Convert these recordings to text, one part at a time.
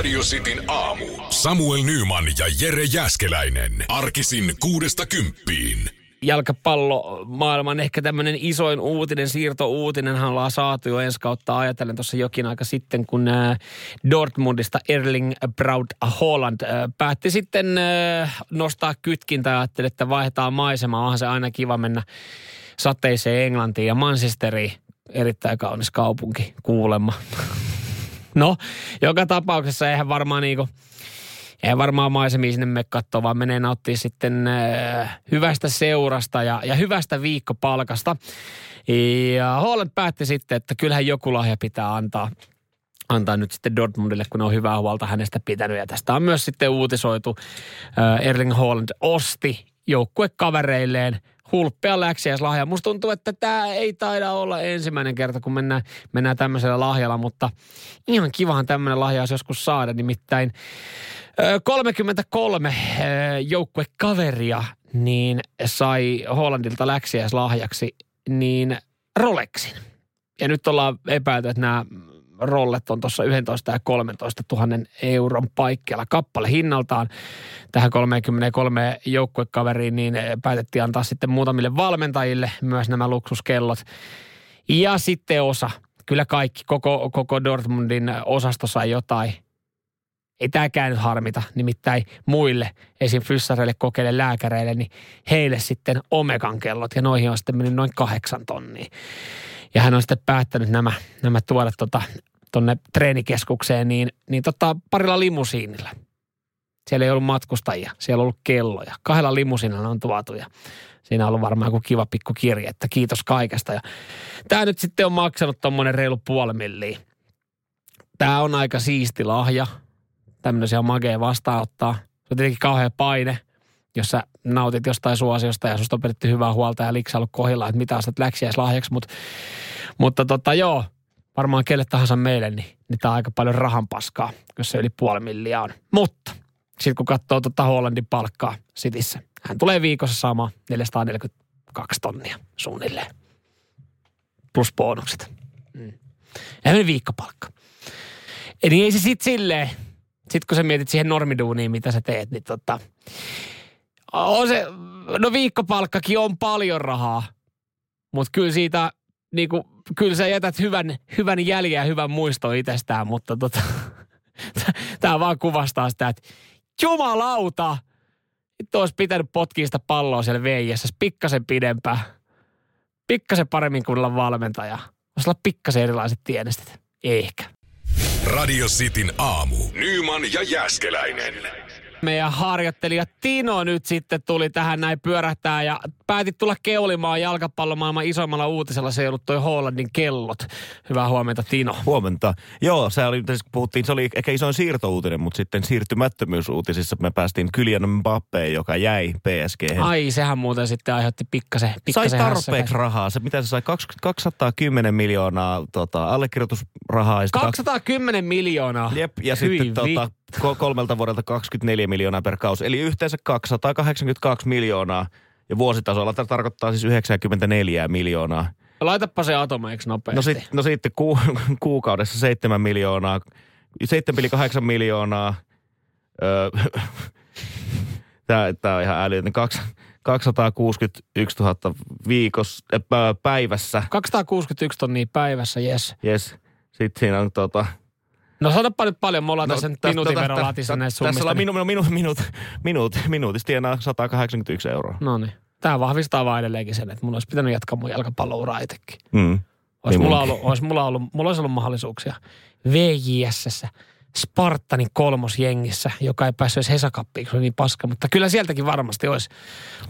Radio Cityn aamu. Samuel Nyman ja Jere Jäskeläinen. Arkisin kuudesta kymppiin. jalkapallo maailman ehkä tämmöinen isoin uutinen, siirtouutinenhan ollaan saatu jo ensi kautta ajatellen tuossa jokin aika sitten, kun äh, Dortmundista Erling Braut Holland äh, päätti sitten äh, nostaa kytkintä ja ajatteli, että vaihdetaan maisemaa. Onhan se aina kiva mennä sateiseen Englantiin ja Manchesteriin. Erittäin kaunis kaupunki kuulemma. No, joka tapauksessa eihän varmaan niinku ei varmaan maisemia sinne mene katsoa, vaan menee nauttia sitten äh, hyvästä seurasta ja, ja hyvästä viikkopalkasta. Ja Holland päätti sitten, että kyllähän joku lahja pitää antaa antaa nyt sitten Dortmundille, kun ne on hyvää huolta hänestä pitänyt. Ja tästä on myös sitten uutisoitu. Erling Holland osti joukkuekavereilleen hulppea läksiäislahja. Musta tuntuu, että tämä ei taida olla ensimmäinen kerta, kun mennään, mennään tämmöisellä lahjalla, mutta ihan kivahan tämmöinen lahja olisi joskus saada. Nimittäin ö, 33 ö, joukkuekaveria niin sai Hollandilta läksiäislahjaksi niin Rolexin. Ja nyt ollaan epäilty, että nämä rollet on tuossa 11 ja 13 000 euron paikkeilla kappale hinnaltaan. Tähän 33 joukkuekaveriin niin päätettiin antaa sitten muutamille valmentajille myös nämä luksuskellot. Ja sitten osa, kyllä kaikki, koko, koko Dortmundin osasto sai jotain. Ei tämäkään nyt harmita, nimittäin muille, esim. fyssareille, kokeille, lääkäreille, niin heille sitten Omegan kellot ja noihin on sitten mennyt noin kahdeksan tonnia. Ja hän on sitten päättänyt nämä, nämä tuoda tota, tonne treenikeskukseen, niin, niin tota, parilla limusiinilla. Siellä ei ollut matkustajia, siellä on ollut kelloja. Kahdella limusiinilla on tuotu ja siinä on ollut varmaan joku kiva pikku kirje, että kiitos kaikesta. Ja tämä nyt sitten on maksanut tuommoinen reilu puoli milliä. Tämä on aika siisti lahja. Tämmöisiä magea vastaanottaa. Se on tietenkin kauhean paine, jos sä nautit jostain suosiosta ja susta on pidetty hyvää huolta ja liksailu kohilla, että mitä ostat läksiäislahjaksi. Mut, mutta tota joo, varmaan kelle tahansa meille, niin, niin tämä on aika paljon rahan paskaa, jos se yli puoli milliä on. Mutta sitten kun katsoo tuota Hollandin palkkaa Sitissä, hän tulee viikossa saamaan 442 tonnia suunnilleen. Plus bonukset. Mm. Ja viikkopalkka. Eli ei se sitten silleen, sitten kun sä mietit siihen normiduuniin, mitä sä teet, niin tota, on se, no viikkopalkkakin on paljon rahaa, mutta kyllä siitä niinku, kyllä sä jätät hyvän, hyvän jäljen ja hyvän muiston itsestään, mutta tota, tämä vaan kuvastaa sitä, että jumalauta, nyt olisi pitänyt potkia sitä palloa siellä VJS pikkasen pidempään. Pikkasen paremmin kuin olla valmentaja. Voisi olla pikkasen erilaiset tienestit. Ehkä. Radio Cityn aamu. Nyman ja Jäskeläinen. Meidän harjoittelija Tino nyt sitten tuli tähän näin pyörähtää ja päätit tulla keulimaan jalkapallomaailman isommalla uutisella. Se ei ollut toi Hollandin kellot. Hyvää huomenta Tino. Huomenta. Joo, se oli, siis kun puhuttiin, se oli ehkä isoin siirtouutinen, mutta sitten siirtymättömyysuutisissa me päästiin Kylian Mbappeen, joka jäi PSG. Ai, sehän muuten sitten aiheutti pikkasen, Sai pikkasen tarpeeksi hässäkää. rahaa. Se, mitä se sai? 20, 210 miljoonaa tota, allekirjoitusrahaa. Ja sitten 210 miljoonaa. Jep, ja Hyi sitten vi- tota, kolmelta vuodelta 24 miljoonaa per kausi. Eli yhteensä 282 miljoonaa. Ja vuositasolla tämä tarkoittaa siis 94 miljoonaa. Laitapa se atomeiksi nopeasti. No, sit, no sitten ku, kuukaudessa 7 miljoonaa, 7,8 miljoonaa. Öö, tämä, tämä on ihan älytön. Kaksi- 261 000 viikossa, äh, päivässä. 261 tonnia päivässä, jes. Yes. Sitten siinä on tota... No sanoppa nyt paljon, me ollaan no, tässä nyt täs- minuutin no, verran tä- latissa tä- näissä Tässä summista. ollaan niin- minu, minu, minut, minut, minuut, minuutissa tienaa 181 euroa. No niin. Tämä vahvistaa vaan edelleenkin sen, että mun olisi pitänyt jatkaa mun jalkapallouraa itsekin. Mm. Olisi, Niin mulla ollut, olisi, mulla ollut, mulla olisi ollut mahdollisuuksia VJSssä, Spartanin kolmosjengissä, joka ei päässyt edes Hesakappiin, kun se oli niin paska. Mutta kyllä sieltäkin varmasti olisi,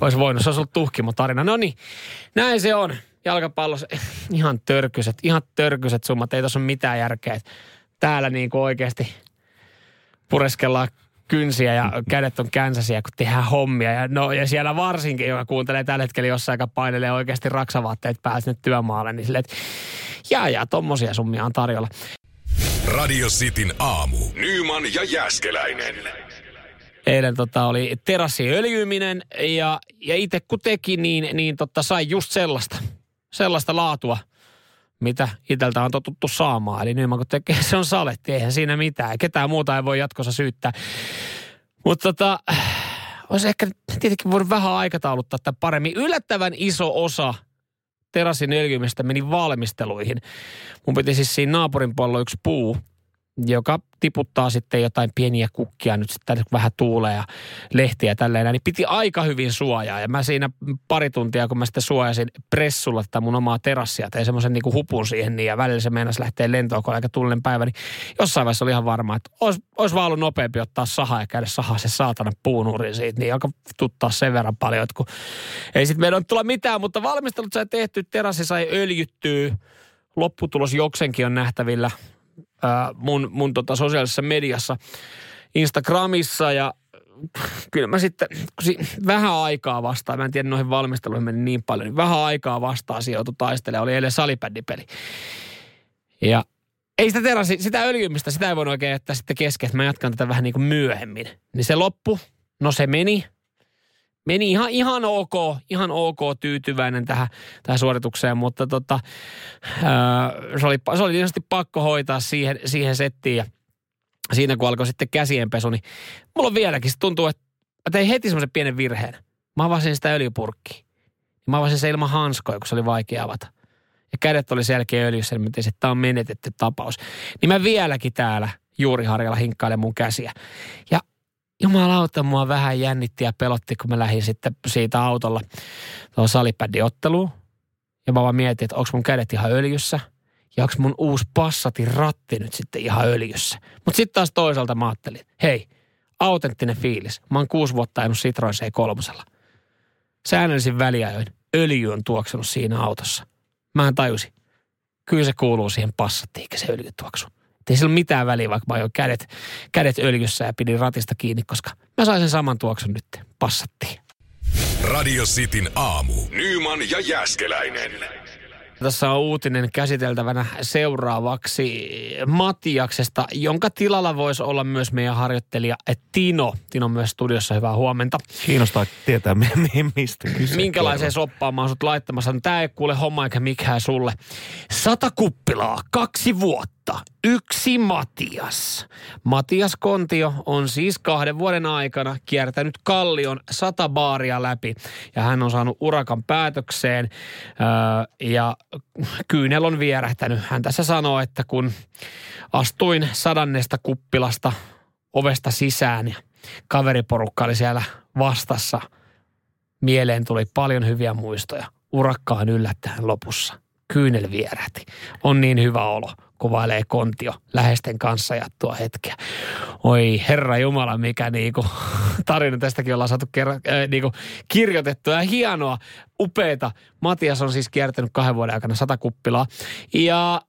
olisi voinut. Se olisi ollut tuhkimo tarina. No niin, näin se on. Jalkapallossa ihan törkyset, ihan törkyset summat. Ei tuossa ole mitään järkeä. Täällä niin kuin oikeasti pureskellaan kynsiä ja kädet on känsäsiä, kun tehdään hommia. Ja, no, ja siellä varsinkin, joka kuuntelee tällä hetkellä jossain, joka painelee oikeasti raksavaatteet päälle sinne työmaalle, niin silleen, että jaa, jaa, tommosia summia on tarjolla. Radio Cityn aamu. Nyman ja Jäskeläinen. Eilen tota, oli terassiöljyminen ja, ja itse kun teki, niin, niin tota, sai just sellaista, sellaista laatua, mitä itseltä on totuttu saamaan. Eli nyt kun tekee, se on saletti, eihän siinä mitään. Ketään muuta ei voi jatkossa syyttää. Mutta tota, olisi ehkä tietenkin voinut vähän aikatauluttaa tätä paremmin. Yllättävän iso osa terassin öljymistä meni valmisteluihin. Mun piti siis siinä naapurin puolella yksi puu, joka tiputtaa sitten jotain pieniä kukkia nyt sitten vähän tuulee ja lehtiä tälleen, niin piti aika hyvin suojaa. Ja mä siinä pari tuntia, kun mä sitten suojasin pressulla tätä mun omaa terassia, tein semmoisen niin hupun siihen niin, ja välillä se meinasi lähteä lentoon, kun aika tullinen päivä, niin jossain vaiheessa oli ihan varma, että olisi, olisi vaan ollut nopeampi ottaa saha ja käydä sahaa se saatana puunurin siitä, niin alkoi tuttaa sen verran paljon, että kun ei sitten meidän tulla mitään, mutta valmistelut sai tehty, terassi sai öljyttyä, lopputulos joksenkin on nähtävillä ää, mun, mun tota sosiaalisessa mediassa, Instagramissa ja kyllä mä sitten, vähän aikaa vastaan, mä en tiedä noihin valmisteluihin meni niin paljon, niin vähän aikaa vastaan sijoitu taistelemaan, oli eilen salipäddipeli. Ja ei sitä terasi, sitä öljymistä, sitä ei voinut oikein jättää sitten kesken, että mä jatkan tätä vähän niin kuin myöhemmin. Niin se loppu, no se meni, meni ihan, ihan ok, ihan ok tyytyväinen tähän, tähän suoritukseen, mutta tota, se, oli, se oli tietysti pakko hoitaa siihen, siihen settiin ja siinä kun alkoi sitten käsienpesu, niin mulla on vieläkin, se tuntuu, että mä tein heti semmoisen pienen virheen. Mä avasin sitä öljypurkkiä. Mä avasin se ilman hanskoja, kun se oli vaikea avata. Ja kädet oli selkeä öljyssä, niin mä että tämä on menetetty tapaus. Niin mä vieläkin täällä juuriharjalla hinkkailen mun käsiä. Ja jumalauta mua vähän jännitti ja pelotti, kun mä lähdin sitten siitä autolla tuohon salipädiotteluun. Ja mä vaan mietin, että onko mun kädet ihan öljyssä ja onko mun uusi passatin ratti nyt sitten ihan öljyssä. Mutta sitten taas toisaalta mä ajattelin, hei, autenttinen fiilis. Mä oon kuusi vuotta ajanut Citroen C3. Säännöllisin väliajoin öljy on tuoksunut siinä autossa. Mä en tajusi. Kyllä se kuuluu siihen passattiin, se öljytuoksu. Ei sillä ole mitään väliä, vaikka mä ajoin kädet, kädet öljyssä ja pidin ratista kiinni, koska mä sain sen saman tuoksun nyt. Passattiin. Radio Cityn aamu. Nyman ja Jäskeläinen. Tässä on uutinen käsiteltävänä seuraavaksi Matiaksesta, jonka tilalla voisi olla myös meidän harjoittelija Tino. Tino myös studiossa, hyvää huomenta. Kiinnostaa tietää, mi- mi- mistä kyse. Minkälaiseen soppaan mä oon sut laittamassa. No, Tää ei kuule homma eikä mikään sulle. Sata kuppilaa, kaksi vuotta, yksi Matias. Matias Kontio on siis kahden vuoden aikana kiertänyt Kallion sata baaria läpi. Ja hän on saanut urakan päätökseen öö, ja kyynel on vierähtänyt. Hän tässä sanoo, että kun astuin sadannesta kuppilasta ovesta sisään ja kaveriporukka oli siellä vastassa, mieleen tuli paljon hyviä muistoja. Urakkaan yllättäen lopussa. Kyynel vierähti. On niin hyvä olo, kuvailee Kontio läheisten kanssa jattua hetkeä. Oi herra Jumala, mikä niinku, tarina tästäkin ollaan saatu kerran, äh, niinku, kirjoitettua ja hienoa, upeeta. Matias on siis kiertänyt kahden vuoden aikana sata kuppilaa. Ja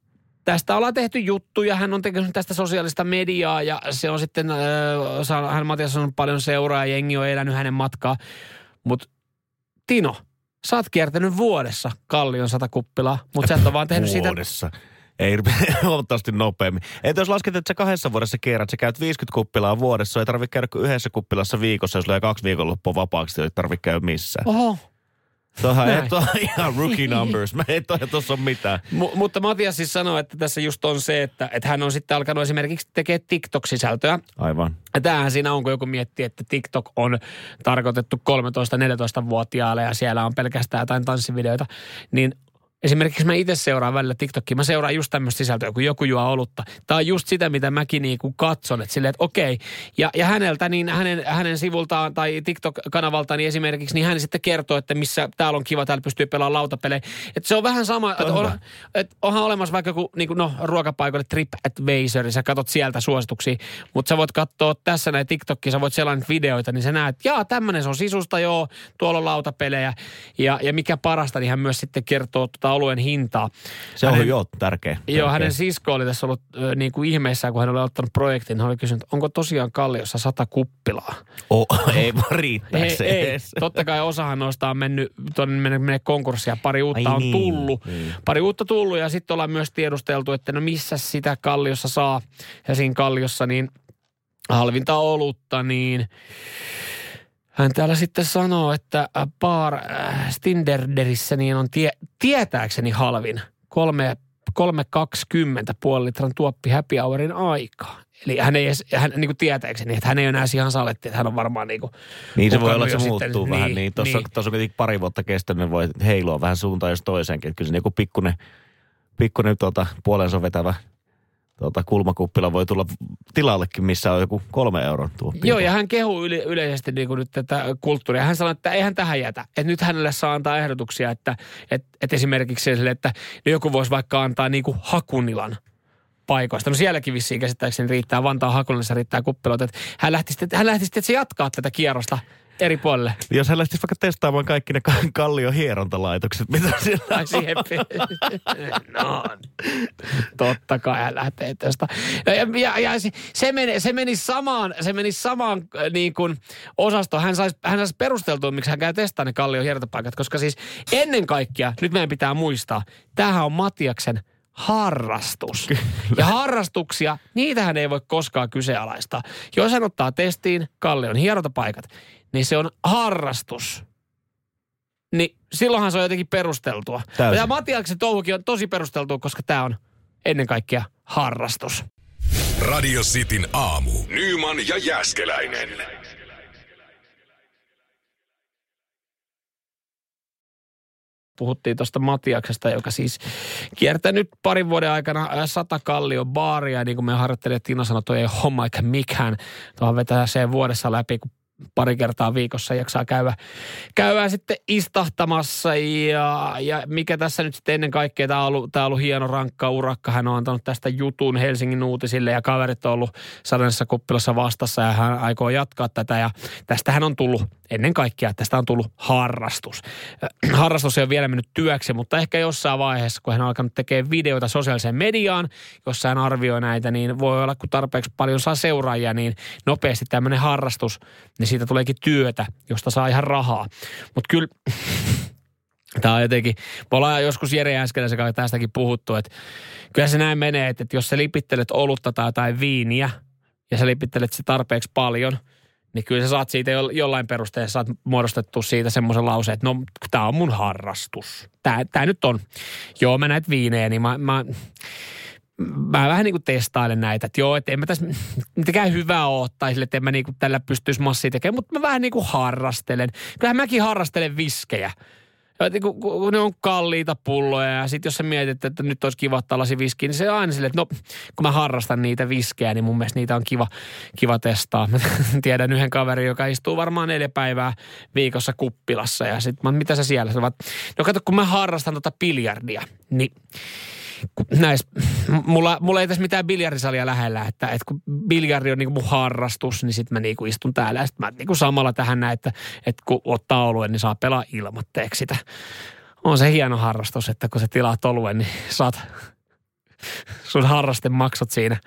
tästä ollaan tehty juttuja, hän on tehnyt tästä sosiaalista mediaa ja se on sitten, äh, hän Matias on paljon seuraa ja jengi on elänyt hänen matkaa. Mutta Tino, sä oot kiertänyt vuodessa Kallion sata kuppilaa, mutta sä et ole vaan tehnyt siitä... Vuodessa. Ei huomattavasti nopeammin. Entä jos lasket, että sä kahdessa vuodessa kierrät, sä käyt 50 kuppilaa vuodessa, ei tarvitse käydä kuin yhdessä kuppilassa viikossa, jos tulee kaksi viikonloppua vapaaksi, ei tarvitse käydä missään. Oho, Tuohan ei tuo ihan rookie numbers. Mä ei tuossa ole mitään. M- mutta Matias siis sanoi, että tässä just on se, että, että hän on sitten alkanut esimerkiksi tekemään TikTok-sisältöä. Aivan. Ja tämähän siinä on, kun joku miettii, että TikTok on tarkoitettu 13-14-vuotiaille ja siellä on pelkästään jotain tanssivideoita, niin Esimerkiksi mä itse seuraan välillä TikTokia. Mä seuraan just tämmöistä sisältöä, kun joku juo olutta. Tämä on just sitä, mitä mäkin niinku katson. Että silleen, että okei. Ja, ja häneltä, niin hänen, hänen sivultaan tai TikTok-kanavaltaan niin esimerkiksi, niin hän sitten kertoo, että missä täällä on kiva, täällä pystyy pelaamaan lautapelejä. Että se on vähän sama, että on, et onhan olemassa vaikka kun, niin kuin, no, ruokapaikoille TripAdvisor, sä katot sieltä suosituksia. Mutta sä voit katsoa tässä näin TikTokia, sä voit sellainen videoita, niin sä näet, että jaa, tämmöinen se on sisusta, joo, tuolla on lautapelejä. Ja, ja mikä parasta, niin hän myös sitten kertoo tota nostaa oluen hintaa. Se on Hänen- jo tärkeä. Joo, tärkeä. hänen sisko oli tässä ollut ö, niin kuin ihmeessä, kun hän oli ottanut projektin. Hän oli kysynyt, onko tosiaan Kalliossa sata kuppilaa? Oh, ei vaan riittää Ei, se ei. edes. Totta kai osahan noista on mennyt tuonne mene konkurssia. Pari uutta Ai on niin, tullut. niin. Pari uutta tullut ja sitten ollaan myös tiedusteltu, että no missä sitä Kalliossa saa. Ja siinä Kalliossa niin halvinta olutta, niin hän täällä sitten sanoo, että äh, Bar äh, Stinderderissä niin on tie, tietääkseni halvin kolme, 3,20 puoli litran tuoppi happy hourin aikaa. Eli hän ei edes, hän niin kuin tietääkseni, että hän ei ole enää ihan saletti, että hän on varmaan niin kuin Niin se voi olla, että se muuttuu sitten. vähän. Niin, tuossa, niin. tuossa on kuitenkin pari vuotta kestänyt, niin voi heilua vähän suuntaan jos toiseenkin. Kyllä se joku pikkunen, pikkunen tuota, puolensa vetävä tuota, kulmakuppila voi tulla tilallekin, missä on joku kolme euron tuo. Joo, ja hän kehuu yle, yleisesti niin kuin nyt tätä kulttuuria. Hän sanoi, että eihän tähän jätä. Että nyt hänelle saa antaa ehdotuksia, että, että, että esimerkiksi sille, että no joku voisi vaikka antaa niin kuin Hakunilan paikoista. No sielläkin vissiin käsittääkseni riittää, Vantaan Hakunilassa riittää kuppiloita. Hän lähti sitten, hän lähti sitten että se jatkaa tätä kierrosta eri puolelle. Jos hän lähtisi vaikka testaamaan kaikki ne ka- kallion hierontalaitokset, mitä siellä Ai siihen. no, totta kai hän lähtee tästä. Ja, ja, ja se, se, meni, se, meni samaan, se meni samaan äh, niin kuin osastoon. Hän saisi, hän saisi perusteltua, miksi hän käy testaamaan ne kallion hiertopaikat. Koska siis ennen kaikkea, nyt meidän pitää muistaa, tämähän on Matiaksen harrastus. Ja harrastuksia, niitähän ei voi koskaan kyseenalaistaa. Jos hän ottaa testiin kallion hierotapaikat, niin se on harrastus niin silloinhan se on jotenkin perusteltua. Täysin. Ja Matiaksen touhukin on tosi perusteltua, koska tämä on ennen kaikkea harrastus. Radio Cityn aamu. Nyman ja Jäskeläinen. Puhuttiin tuosta Matiaksesta, joka siis kiertänyt parin vuoden aikana sata kallion baaria. Niin kuin me harjoittelijat Tina sanoi, toi ei homma eikä mikään. Tuohon vetää se vuodessa läpi, kun pari kertaa viikossa jaksaa käydä, käydään sitten istahtamassa. Ja, ja mikä tässä nyt sitten ennen kaikkea, tämä on, ollut, tämä on ollut hieno rankka urakka, hän on antanut tästä jutun Helsingin uutisille ja kaverit on ollut sadannessa kuppilassa vastassa ja hän aikoo jatkaa tätä. Ja tästähän on tullut ennen kaikkea, tästä on tullut harrastus. Äh, Harrastus ei ole vielä mennyt työksi, mutta ehkä jossain vaiheessa, kun hän on alkanut tekemään videoita sosiaaliseen mediaan, jossa hän arvioi näitä, niin voi olla, kun tarpeeksi paljon saa seuraajia, niin nopeasti tämmöinen harrastus, niin siitä tuleekin työtä, josta saa ihan rahaa. Mutta kyllä Tämä on jotenkin, me ollaan joskus Jere Äskeläisen kanssa tästäkin puhuttu, että kyllä se näin menee, että että jos sä lipittelet olutta tai jotain viiniä ja sä lipittelet se tarpeeksi paljon, niin kyllä sä saat siitä jo- jollain perusteella, saat muodostettu siitä semmoisen lauseen, että no tämä on mun harrastus. Tämä, tämä nyt on. Joo, mä näet viinejä, niin mä, mä, mä vähän niin kuin testailen näitä, että joo, että en mä tässä mitenkään hyvää ole, tai sille, että en mä niin kuin tällä pystyisi massia tekemään, mutta mä vähän niin kuin harrastelen. Kyllähän mäkin harrastelen viskejä. Kun, kun ne on kalliita pulloja ja sitten jos sä mietit, että nyt olisi kiva lasi viskiä, niin se on aina silleen, että no kun mä harrastan niitä viskejä, niin mun mielestä niitä on kiva, kiva testaa. Mä tiedän yhden kaverin, joka istuu varmaan neljä päivää viikossa kuppilassa ja sitten mitä sä siellä? Sä no kato, kun mä harrastan tota biljardia, niin näis, mulla, mulla ei tässä mitään biljardisalia lähellä, että, että kun biljardi on niinku mun harrastus, niin sitten mä niinku istun täällä ja sitten mä niinku samalla tähän näin, että, että kun ottaa oluen, niin saa pelaa ilmatteeksi sitä. On se hieno harrastus, että kun sä tilaat oluen, niin saat sun harrasten maksut siinä,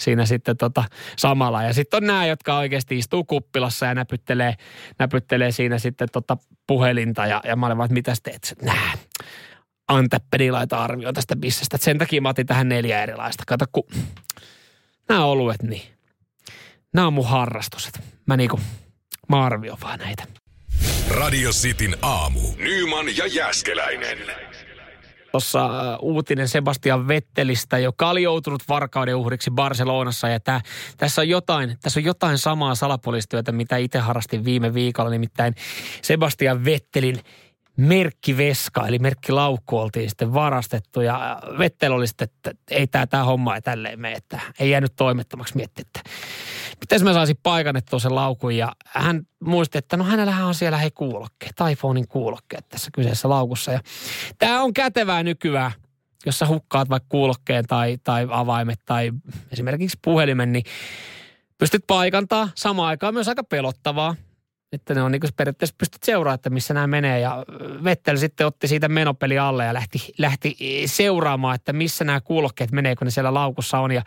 siinä sitten tota samalla. Ja sitten on nämä, jotka oikeasti istuu kuppilassa ja näpyttelee, näpyttelee siinä sitten tota puhelinta. Ja, ja mä olen vaan, että mitäs teet? Nää Antappeni laita arvio tästä bissestä. Et sen takia mä otin tähän neljä erilaista. Kato, kun nämä oluet, niin nämä on mun harrastukset. Mä niinku, mä arvioin vaan näitä. Radio Cityn aamu. Nyman ja Jäskeläinen. Tuossa äh, uutinen Sebastian Vettelistä, joka oli joutunut varkauden uhriksi Barcelonassa. Ja tää, tässä, on jotain, tässä on jotain samaa salapoliistyötä, mitä itse harrastin viime viikolla. Nimittäin Sebastian Vettelin merkkiveska, eli merkkilaukku oltiin sitten varastettu. Ja Vettel oli sitten, että ei tämä tää homma ei tälleen mene, että ei jäänyt toimettomaksi miettiä, että miten mä saisin paikannettua sen laukun. Ja hän muisti, että no hänellähän on siellä hei kuulokkeet, iPhonein kuulokkeet tässä kyseessä laukussa. Ja tämä on kätevää nykyään, jos sä hukkaat vaikka kuulokkeen tai, tai avaimet tai esimerkiksi puhelimen, niin pystyt paikantaa samaan aikaan myös aika pelottavaa. Että ne on niin periaatteessa pystyt seuraamaan, että missä nämä menee. Ja Vettel sitten otti siitä menopeli alle ja lähti, lähti seuraamaan, että missä nämä kuulokkeet menee, kun ne siellä laukussa on. Ja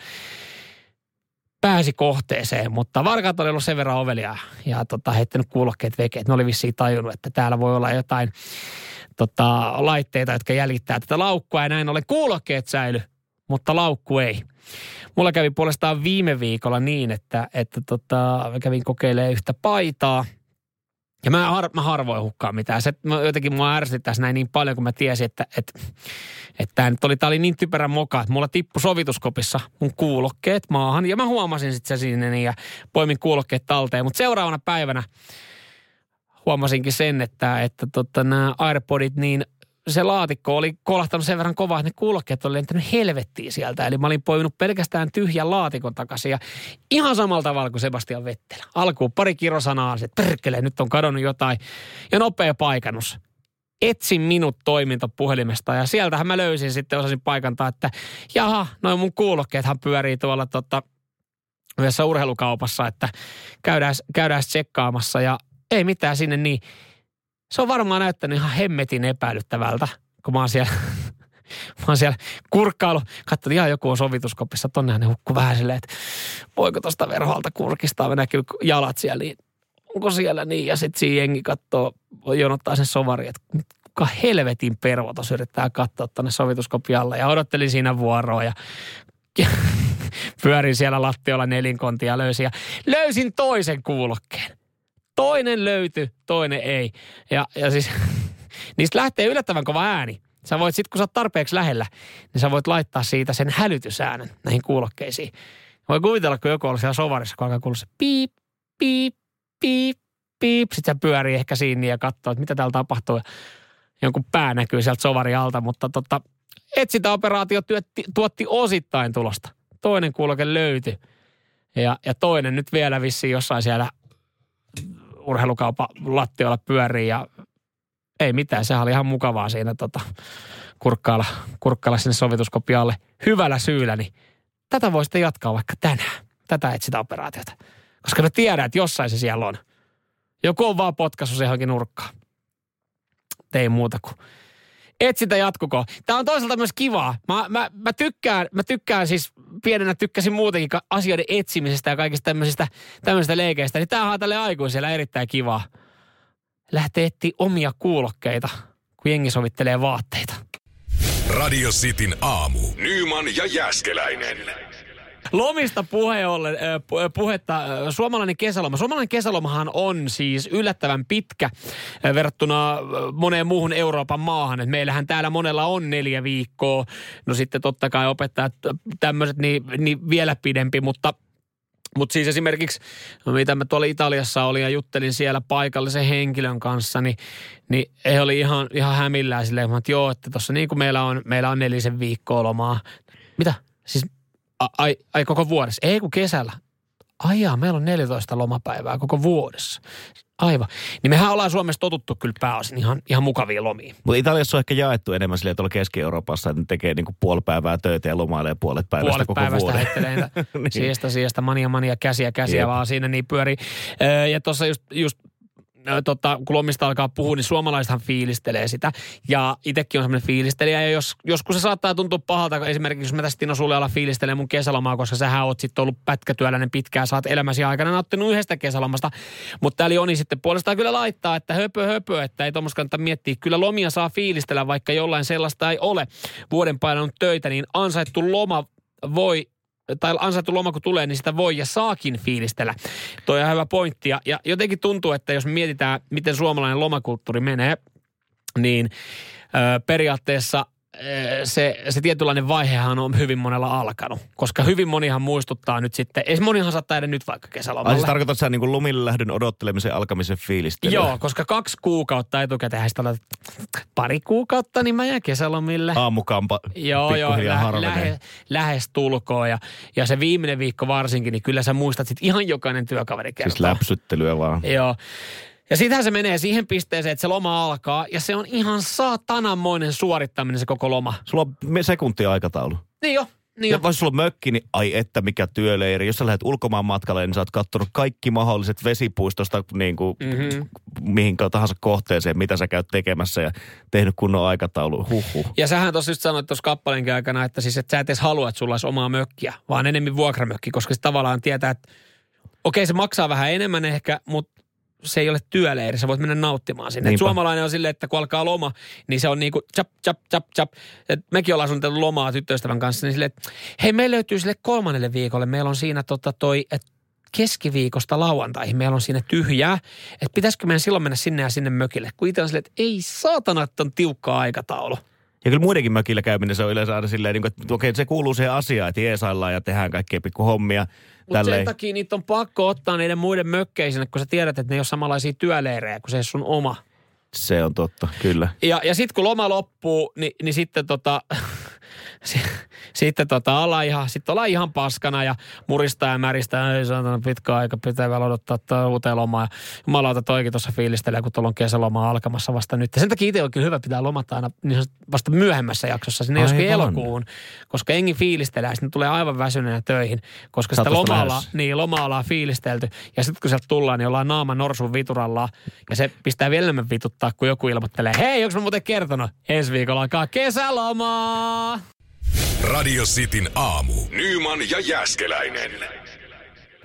pääsi kohteeseen, mutta varkaat oli ollut sen verran ovelia ja tota, heittänyt kuulokkeet vekeet. Ne oli vissiin tajunnut, että täällä voi olla jotain tota, laitteita, jotka jäljittää tätä laukkua ja näin ollen kuulokkeet säily, mutta laukku ei. Mulla kävi puolestaan viime viikolla niin, että, että tota, kävin kokeilemaan yhtä paitaa – ja mä, har, mä harvoin hukkaan mitään. Se, mä, jotenkin mua ärsyttäisi näin niin paljon, kun mä tiesin, että, että, että tämä nyt oli, tää oli niin typerä moka, että mulla tippu sovituskopissa mun kuulokkeet maahan. Ja mä huomasin sitten se sinne niin, ja poimin kuulokkeet talteen. Mutta seuraavana päivänä huomasinkin sen, että, että tota, nämä AirPodit, niin se laatikko oli kolahtanut sen verran kovaa, että ne kuulokkeet oli lentänyt helvettiin sieltä. Eli mä olin poiminut pelkästään tyhjän laatikon takaisin. Ja ihan samalla tavalla kuin Sebastian Vettelä. Alkuun pari kirosanaa, että perkele, nyt on kadonnut jotain. Ja nopea paikannus. Etsin minut toiminta puhelimesta ja sieltähän mä löysin sitten, osasin paikantaa, että jaha, noin mun kuulokkeethan pyörii tuolla tota, yhdessä urheilukaupassa, että käydään, käydään tsekkaamassa ja ei mitään sinne niin se on varmaan näyttänyt ihan hemmetin epäilyttävältä, kun mä oon siellä, mä oon siellä kurkkailu. Katsoin, ihan joku on sovituskopissa, tonnehan ne hukkuu vähän silleen, että voiko tuosta verhoalta kurkistaa, me näkyy jalat siellä, niin onko siellä niin? Ja sitten siinä jengi katsoo, jonottaa sen sovari, että kuka helvetin pervo tuossa yrittää katsoa tuonne sovituskopialle. Ja odottelin siinä vuoroa ja pyörin siellä lattiolla nelinkontia löysin ja löysin toisen kuulokkeen. Toinen löytyi, toinen ei. Ja, ja siis niistä lähtee yllättävän kova ääni. Sä voit sitten, kun sä oot tarpeeksi lähellä, niin sä voit laittaa siitä sen hälytysäänen näihin kuulokkeisiin. Voi kuvitella, kun joku on siellä sovarissa, kun alkaa kuulla se piip, piip, piip, piip. Sitten se pyörii ehkä siinä ja katsoo, että mitä täällä tapahtuu. Jonkun pää näkyy sieltä sovari alta, mutta tota, etsintäoperaatio työtti, tuotti osittain tulosta. Toinen kuuloke löytyi. Ja, ja toinen nyt vielä vissiin jossain siellä urheilukaupan lattioilla pyörii ja ei mitään, sehän oli ihan mukavaa siinä tota, kurkkailla, kurkkailla sinne sovituskopialle hyvällä syyllä, niin tätä voisitte jatkaa vaikka tänään, tätä etsintä operaatiota. Koska mä tiedän, että jossain se siellä on. Joku on vaan potkassu se johonkin nurkkaan. Ei muuta kuin etsintä jatkuko. Tämä on toisaalta myös kivaa. Mä, mä, mä, tykkään, mä tykkään siis, pienenä tykkäsin muutenkin asioiden etsimisestä ja kaikista tämmöisistä, tämmöisistä leikeistä. Niin tämähän on tälle aikuiselle erittäin kivaa. Lähtee etsiä omia kuulokkeita, kun jengi sovittelee vaatteita. Radio Cityn aamu. Nyman ja Jäskeläinen. Lomista puhe ollen, puhetta, suomalainen kesäloma. Suomalainen kesälomahan on siis yllättävän pitkä verrattuna moneen muuhun Euroopan maahan. Et meillähän täällä monella on neljä viikkoa. No sitten totta kai opettajat tämmöiset niin, niin vielä pidempi, mutta mutta siis esimerkiksi, no mitä mä tuolla Italiassa olin ja juttelin siellä paikallisen henkilön kanssa, niin, niin he oli ihan, ihan hämillään silleen, että joo, että tuossa niin kuin meillä on, meillä on nelisen viikkoa lomaa. Mitä? Siis ai, ai koko vuodessa? Ei kun kesällä. Ai jaa, meillä on 14 lomapäivää koko vuodessa. Aivan. Niin mehän ollaan Suomessa totuttu kyllä pääosin ihan, ihan mukavia lomia. Mutta Italiassa on ehkä jaettu enemmän sille tuolla Keski-Euroopassa, että ne tekee niinku puoli päivää töitä ja lomailee puolet päivästä puolet koko päivästä vuoden. niin. siestä, siestä, mania, mania, käsiä, käsiä, Jep. vaan siinä niin pyörii. Ja tuossa just, just tota, kun lomista alkaa puhua, niin suomalaisethan fiilistelee sitä. Ja itsekin on semmoinen fiilistelijä. Ja jos, joskus se saattaa tuntua pahalta, esimerkiksi jos mä tästä Tino sulle fiilistelee mun kesälomaa, koska sähän oot sitten ollut pätkätyöläinen pitkään, sä oot elämäsi aikana nauttinut yhdestä kesälomasta. Mutta täällä Joni sitten puolestaan kyllä laittaa, että höpö höpö, että ei tuommoista kannata miettiä. Kyllä lomia saa fiilistellä, vaikka jollain sellaista ei ole. Vuoden painanut töitä, niin ansaittu loma voi tai ansaittu loma kun tulee, niin sitä voi ja saakin fiilistellä. Toi on hyvä pointti. Ja, ja jotenkin tuntuu, että jos mietitään, miten suomalainen lomakulttuuri menee, niin periaatteessa se, se tietynlainen vaihehan on hyvin monella alkanut. Koska hyvin monihan muistuttaa nyt sitten, ei monihan saattaa jäädä nyt vaikka Ai kesälomalle. siis tarkoitat sä niin lomille lähdön odottelemisen alkamisen fiilistelyä? Joo, koska kaksi kuukautta etukäteen sitä olet, pari kuukautta, niin mä jään kesälomille. Aamukampa Joo, joo, lä- lähe, lähes tulkoon. Ja, ja se viimeinen viikko varsinkin, niin kyllä sä muistat sit ihan jokainen työkaveri kertoo. Siis läpsyttelyä vaan. Joo. Ja sitähän se menee siihen pisteeseen, että se loma alkaa ja se on ihan saatananmoinen suorittaminen se koko loma. Sulla on sekuntia aikataulu. Niin jo. Niin ja vaikka sulla on mökki, niin ai että mikä työleiri. Jos sä lähdet ulkomaan matkalle, niin sä oot kattonut kaikki mahdolliset vesipuistosta niin kuin, mm-hmm. mihin tahansa kohteeseen, mitä sä käyt tekemässä ja tehnyt kunnon aikataulu. Huhhuh. Ja sähän just sanoit tuossa kappalenkin aikana, että siis että sä et edes halua, että sulla olisi omaa mökkiä, vaan enemmän vuokramökki, koska se tavallaan tietää, että okei se maksaa vähän enemmän ehkä, mutta se ei ole työleiri, sä voit mennä nauttimaan sinne. Suomalainen on silleen, että kun alkaa loma, niin se on niin kuin chap, chap, chap, chap. Et mekin ollaan suunnitellut lomaa tyttöystävän kanssa, niin silleen, että hei, me löytyy sille kolmannelle viikolle. Meillä on siinä tota toi, että keskiviikosta lauantaihin meillä on siinä tyhjää, että pitäisikö meidän silloin mennä sinne ja sinne mökille. Kun itse on silleen, että ei saatana, että on tiukka aikataulu. Ja kyllä muidenkin mökillä käyminen se on yleensä aina silleen, niin että okei, se kuuluu siihen asiaan, että jeesaillaan ja tehdään kaikkea pikku hommia. Mutta sen takia niitä on pakko ottaa niiden muiden mökkeisiin, kun sä tiedät, että ne ei ole samanlaisia työleirejä kuin se sun oma. Se on totta, kyllä. Ja, ja sitten kun loma loppuu, niin, niin sitten tota, sitten tota, ollaan ihan, sitten ollaan ihan paskana ja muristaa ja märistää. Ei saatana pitkä aika, pitää vielä odottaa uuteen lomaa. Jumalauta toikin tuossa fiilistelee, kun tuolla on kesäloma alkamassa vasta nyt. Ja sen takia itse on kyllä hyvä pitää lomata aina niin vasta myöhemmässä jaksossa, sinne joskin elokuun. Koska engi fiilistelee sitten tulee aivan väsyneenä töihin. Koska sitä lomalla, niin, loma ollaan fiilistelty. Ja sitten kun sieltä tullaan, niin ollaan naama norsun vituralla. Ja se pistää vielä enemmän vituttaa, kun joku ilmoittelee, hei, onko mä muuten kertonut? Ensi viikolla alkaa kesälomaa. Radio Cityn aamu. Nyman ja Jäskeläinen.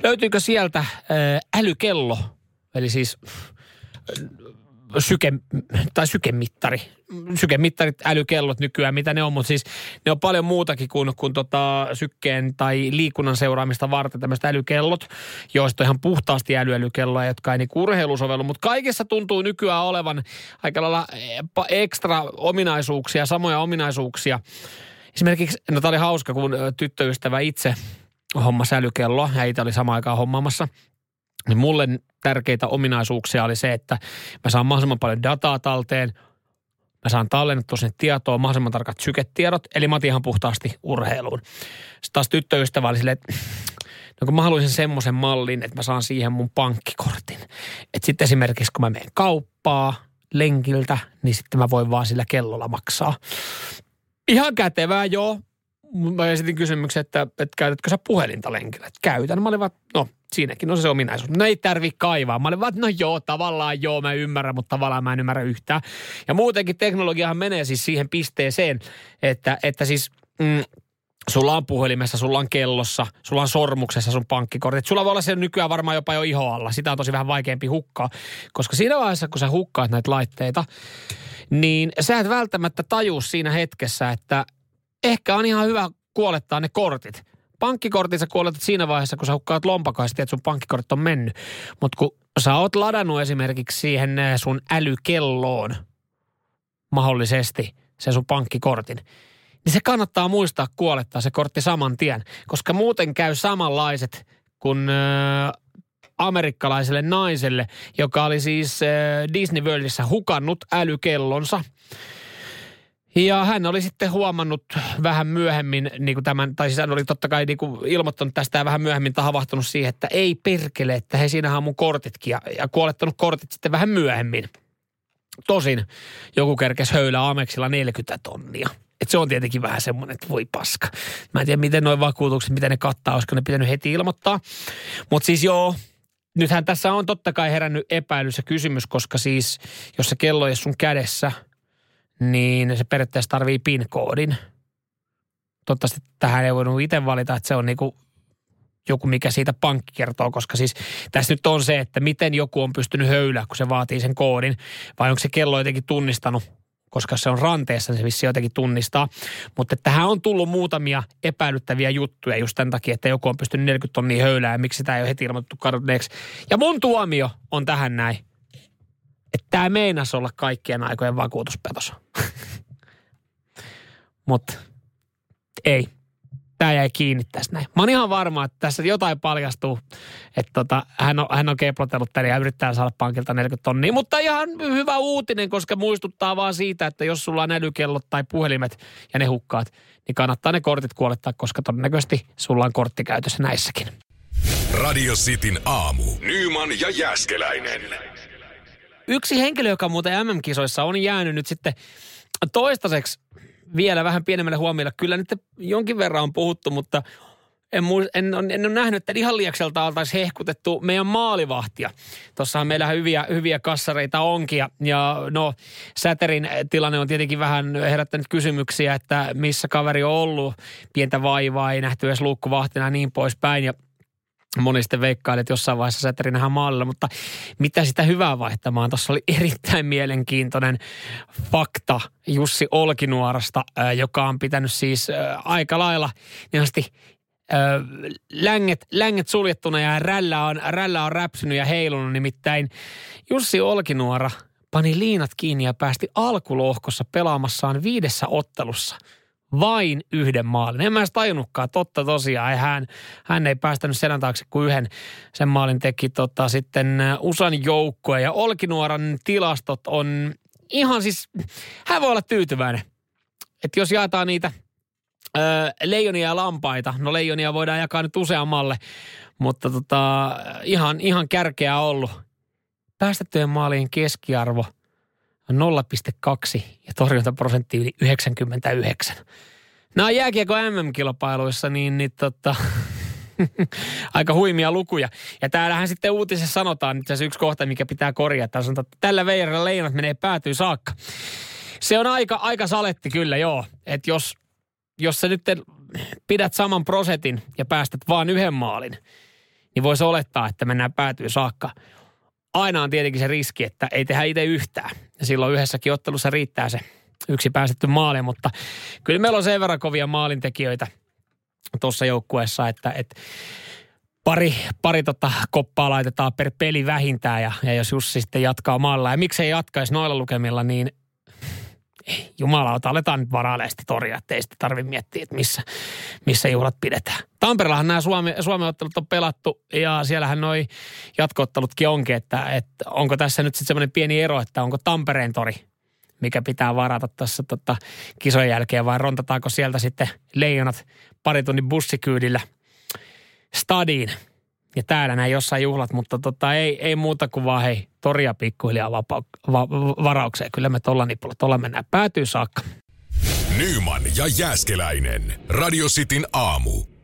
Löytyykö sieltä äh, älykello? Eli siis syke, tai sykemittari. Sykemittarit, älykellot nykyään, mitä ne on, mutta siis ne on paljon muutakin kuin, kuin tota sykkeen tai liikunnan seuraamista varten tämmöiset älykellot, joista on ihan puhtaasti älyälykelloja, jotka ei niinku urheilusovellu, mutta kaikessa tuntuu nykyään olevan aika lailla ekstra ominaisuuksia, samoja ominaisuuksia. Esimerkiksi, no tämä oli hauska, kun tyttöystävä itse homma sälykello itse oli samaan aikaan hommaamassa. Niin mulle tärkeitä ominaisuuksia oli se, että mä saan mahdollisimman paljon dataa talteen, mä saan tallennettua sinne tietoa, mahdollisimman tarkat syketiedot, eli mä ihan puhtaasti urheiluun. Sitten taas tyttöystävä oli silleen, että no kun mä haluaisin semmoisen mallin, että mä saan siihen mun pankkikortin. Että sitten esimerkiksi kun mä menen kauppaa lenkiltä, niin sitten mä voin vaan sillä kellolla maksaa. Ihan kätevää, joo. Mä esitin kysymyksen, että, että käytätkö sä puhelinta lenkillä? Että käytän. Mä olin vaan, no siinäkin on se ominaisuus. No ei tarvi kaivaa. Mä olin vaan, no joo, tavallaan joo, mä ymmärrän, mutta tavallaan mä en ymmärrä yhtään. Ja muutenkin teknologiahan menee siis siihen pisteeseen, että, että siis mm, sulla on puhelimessa, sulla on kellossa, sulla on sormuksessa sun pankkikortit. Sulla voi olla se nykyään varmaan jopa jo ihoalla. Sitä on tosi vähän vaikeampi hukkaa, koska siinä vaiheessa, kun sä hukkaat näitä laitteita, niin sä et välttämättä tajuu siinä hetkessä, että ehkä on ihan hyvä kuolettaa ne kortit. Pankkikortin sä kuoletat siinä vaiheessa, kun sä hukkaat lompakoista, että sun pankkikortit on mennyt. Mutta kun sä oot ladannut esimerkiksi siihen eh, sun älykelloon mahdollisesti sen sun pankkikortin, niin se kannattaa muistaa kuolettaa se kortti saman tien, koska muuten käy samanlaiset kuin äh, amerikkalaiselle naiselle, joka oli siis äh, Disney Worldissa hukannut älykellonsa. Ja hän oli sitten huomannut vähän myöhemmin, niin kuin tämän, tai siis hän oli totta kai niin kuin ilmoittanut tästä ja vähän myöhemmin havahtunut siihen, että ei perkele, että he siinähän on mun kortitkin ja, ja kuolettanut kortit sitten vähän myöhemmin. Tosin joku kerkes höylä Ameksilla 40 tonnia. Et se on tietenkin vähän semmoinen, että voi paska. Mä en tiedä, miten noin vakuutukset, miten ne kattaa, olisiko ne pitänyt heti ilmoittaa. Mutta siis joo, nythän tässä on totta kai herännyt epäilys ja kysymys, koska siis jos se kello ei sun kädessä, niin se periaatteessa tarvii PIN-koodin. Toivottavasti tähän ei voinut itse valita, että se on niinku joku, mikä siitä pankki kertoo, koska siis tässä nyt on se, että miten joku on pystynyt höylää, kun se vaatii sen koodin, vai onko se kello jotenkin tunnistanut koska se on ranteessa, niin se vissi jotenkin tunnistaa. Mutta tähän on tullut muutamia epäilyttäviä juttuja just tämän takia, että joku on pystynyt 40 tonnia höylää ja miksi sitä ei ole heti ilmoitettu kadonneeksi. Ja mun tuomio on tähän näin, että tämä meinas olla kaikkien aikojen vakuutuspetos. Mutta ei tämä jäi kiinni tästä näin. Mä oon ihan varma, että tässä jotain paljastuu, että tota, hän, on, hän on keplotellut tänne ja yrittää saada pankilta 40 tonnia. Mutta ihan hyvä uutinen, koska muistuttaa vaan siitä, että jos sulla on älykellot tai puhelimet ja ne hukkaat, niin kannattaa ne kortit kuolettaa, koska todennäköisesti sulla on kortti käytössä näissäkin. Radio Cityn aamu. Nyman ja Jäskeläinen. Yksi henkilö, joka muuten MM-kisoissa on jäänyt nyt sitten toistaiseksi vielä vähän pienemmälle huomiolle. Kyllä nyt jonkin verran on puhuttu, mutta en, en, en, en ole nähnyt, että ihan liekselta oltaisiin hehkutettu meidän maalivahtia. Tuossahan meillä hyviä, hyviä kassareita onkin. Ja, ja no, Säterin tilanne on tietenkin vähän herättänyt kysymyksiä, että missä kaveri on ollut. Pientä vaivaa, ei nähty edes luukkuvahtina ja niin poispäin. Ja moni sitten veikkaili, että jossain vaiheessa Säteri nähdään maalilla, mutta mitä sitä hyvää vaihtamaan? Tuossa oli erittäin mielenkiintoinen fakta Jussi Olkinuorasta, joka on pitänyt siis aika lailla niin länget, länget suljettuna ja rällä on, rällä on räpsynyt ja heilunut. Nimittäin Jussi Olkinuora pani liinat kiinni ja päästi alkulohkossa pelaamassaan viidessä ottelussa vain yhden maalin. En mä edes tajunnutkaan, totta tosiaan. Hän, hän ei päästänyt selän taakse kuin yhden. Sen maalin teki tota, sitten USAn joukkue. Ja Olkinuoran tilastot on ihan siis, hän voi olla tyytyväinen. Että jos jaetaan niitä – Öö, leijonia ja lampaita. No leijonia voidaan jakaa nyt useammalle, mutta tota, ihan, ihan kärkeä ollut. Päästettyjen maalien keskiarvo 0,2 ja torjuntaprosentti yli 99. Nämä on jääkiekko MM-kilpailuissa, niin, niin tota, aika huimia lukuja. Ja täällähän sitten uutisessa sanotaan, että se yksi kohta, mikä pitää korjata. Sanotaan, että tällä veijarilla leijonat menee päätyy saakka. Se on aika, aika saletti kyllä, joo. Että jos jos sä nyt pidät saman prosentin ja päästät vaan yhden maalin, niin voisi olettaa, että mennään päätyy saakka. Aina on tietenkin se riski, että ei tehdä itse yhtään. Ja silloin yhdessäkin ottelussa riittää se yksi päästetty maali, mutta kyllä meillä on sen verran kovia maalintekijöitä tuossa joukkueessa, että, että pari, pari tota koppaa laitetaan per peli vähintään ja, ja jos Jussi sitten jatkaa maalla ja miksei jatkaisi noilla lukemilla, niin jumalauta, aletaan nyt varailemaan sitä toria, että ei sitten tarvitse miettiä, että missä, missä juhlat pidetään. Tampereellahan nämä Suome, Suomen ottelut on pelattu ja siellähän noi jatkoottelutkin onkin, että, että onko tässä nyt sitten semmoinen pieni ero, että onko Tampereen tori, mikä pitää varata tässä tota, kisojen jälkeen vai rontataanko sieltä sitten leijonat pari tunnin bussikyydillä stadiin ja täällä näin jossain juhlat, mutta tota, ei, ei muuta kuin vaan hei, toria pikkuhiljaa vapa, va, varaukseen. Kyllä me tuolla nipulla, tuolla mennään päätyy saakka. Nyman ja Jääskeläinen. Radio Cityn aamu.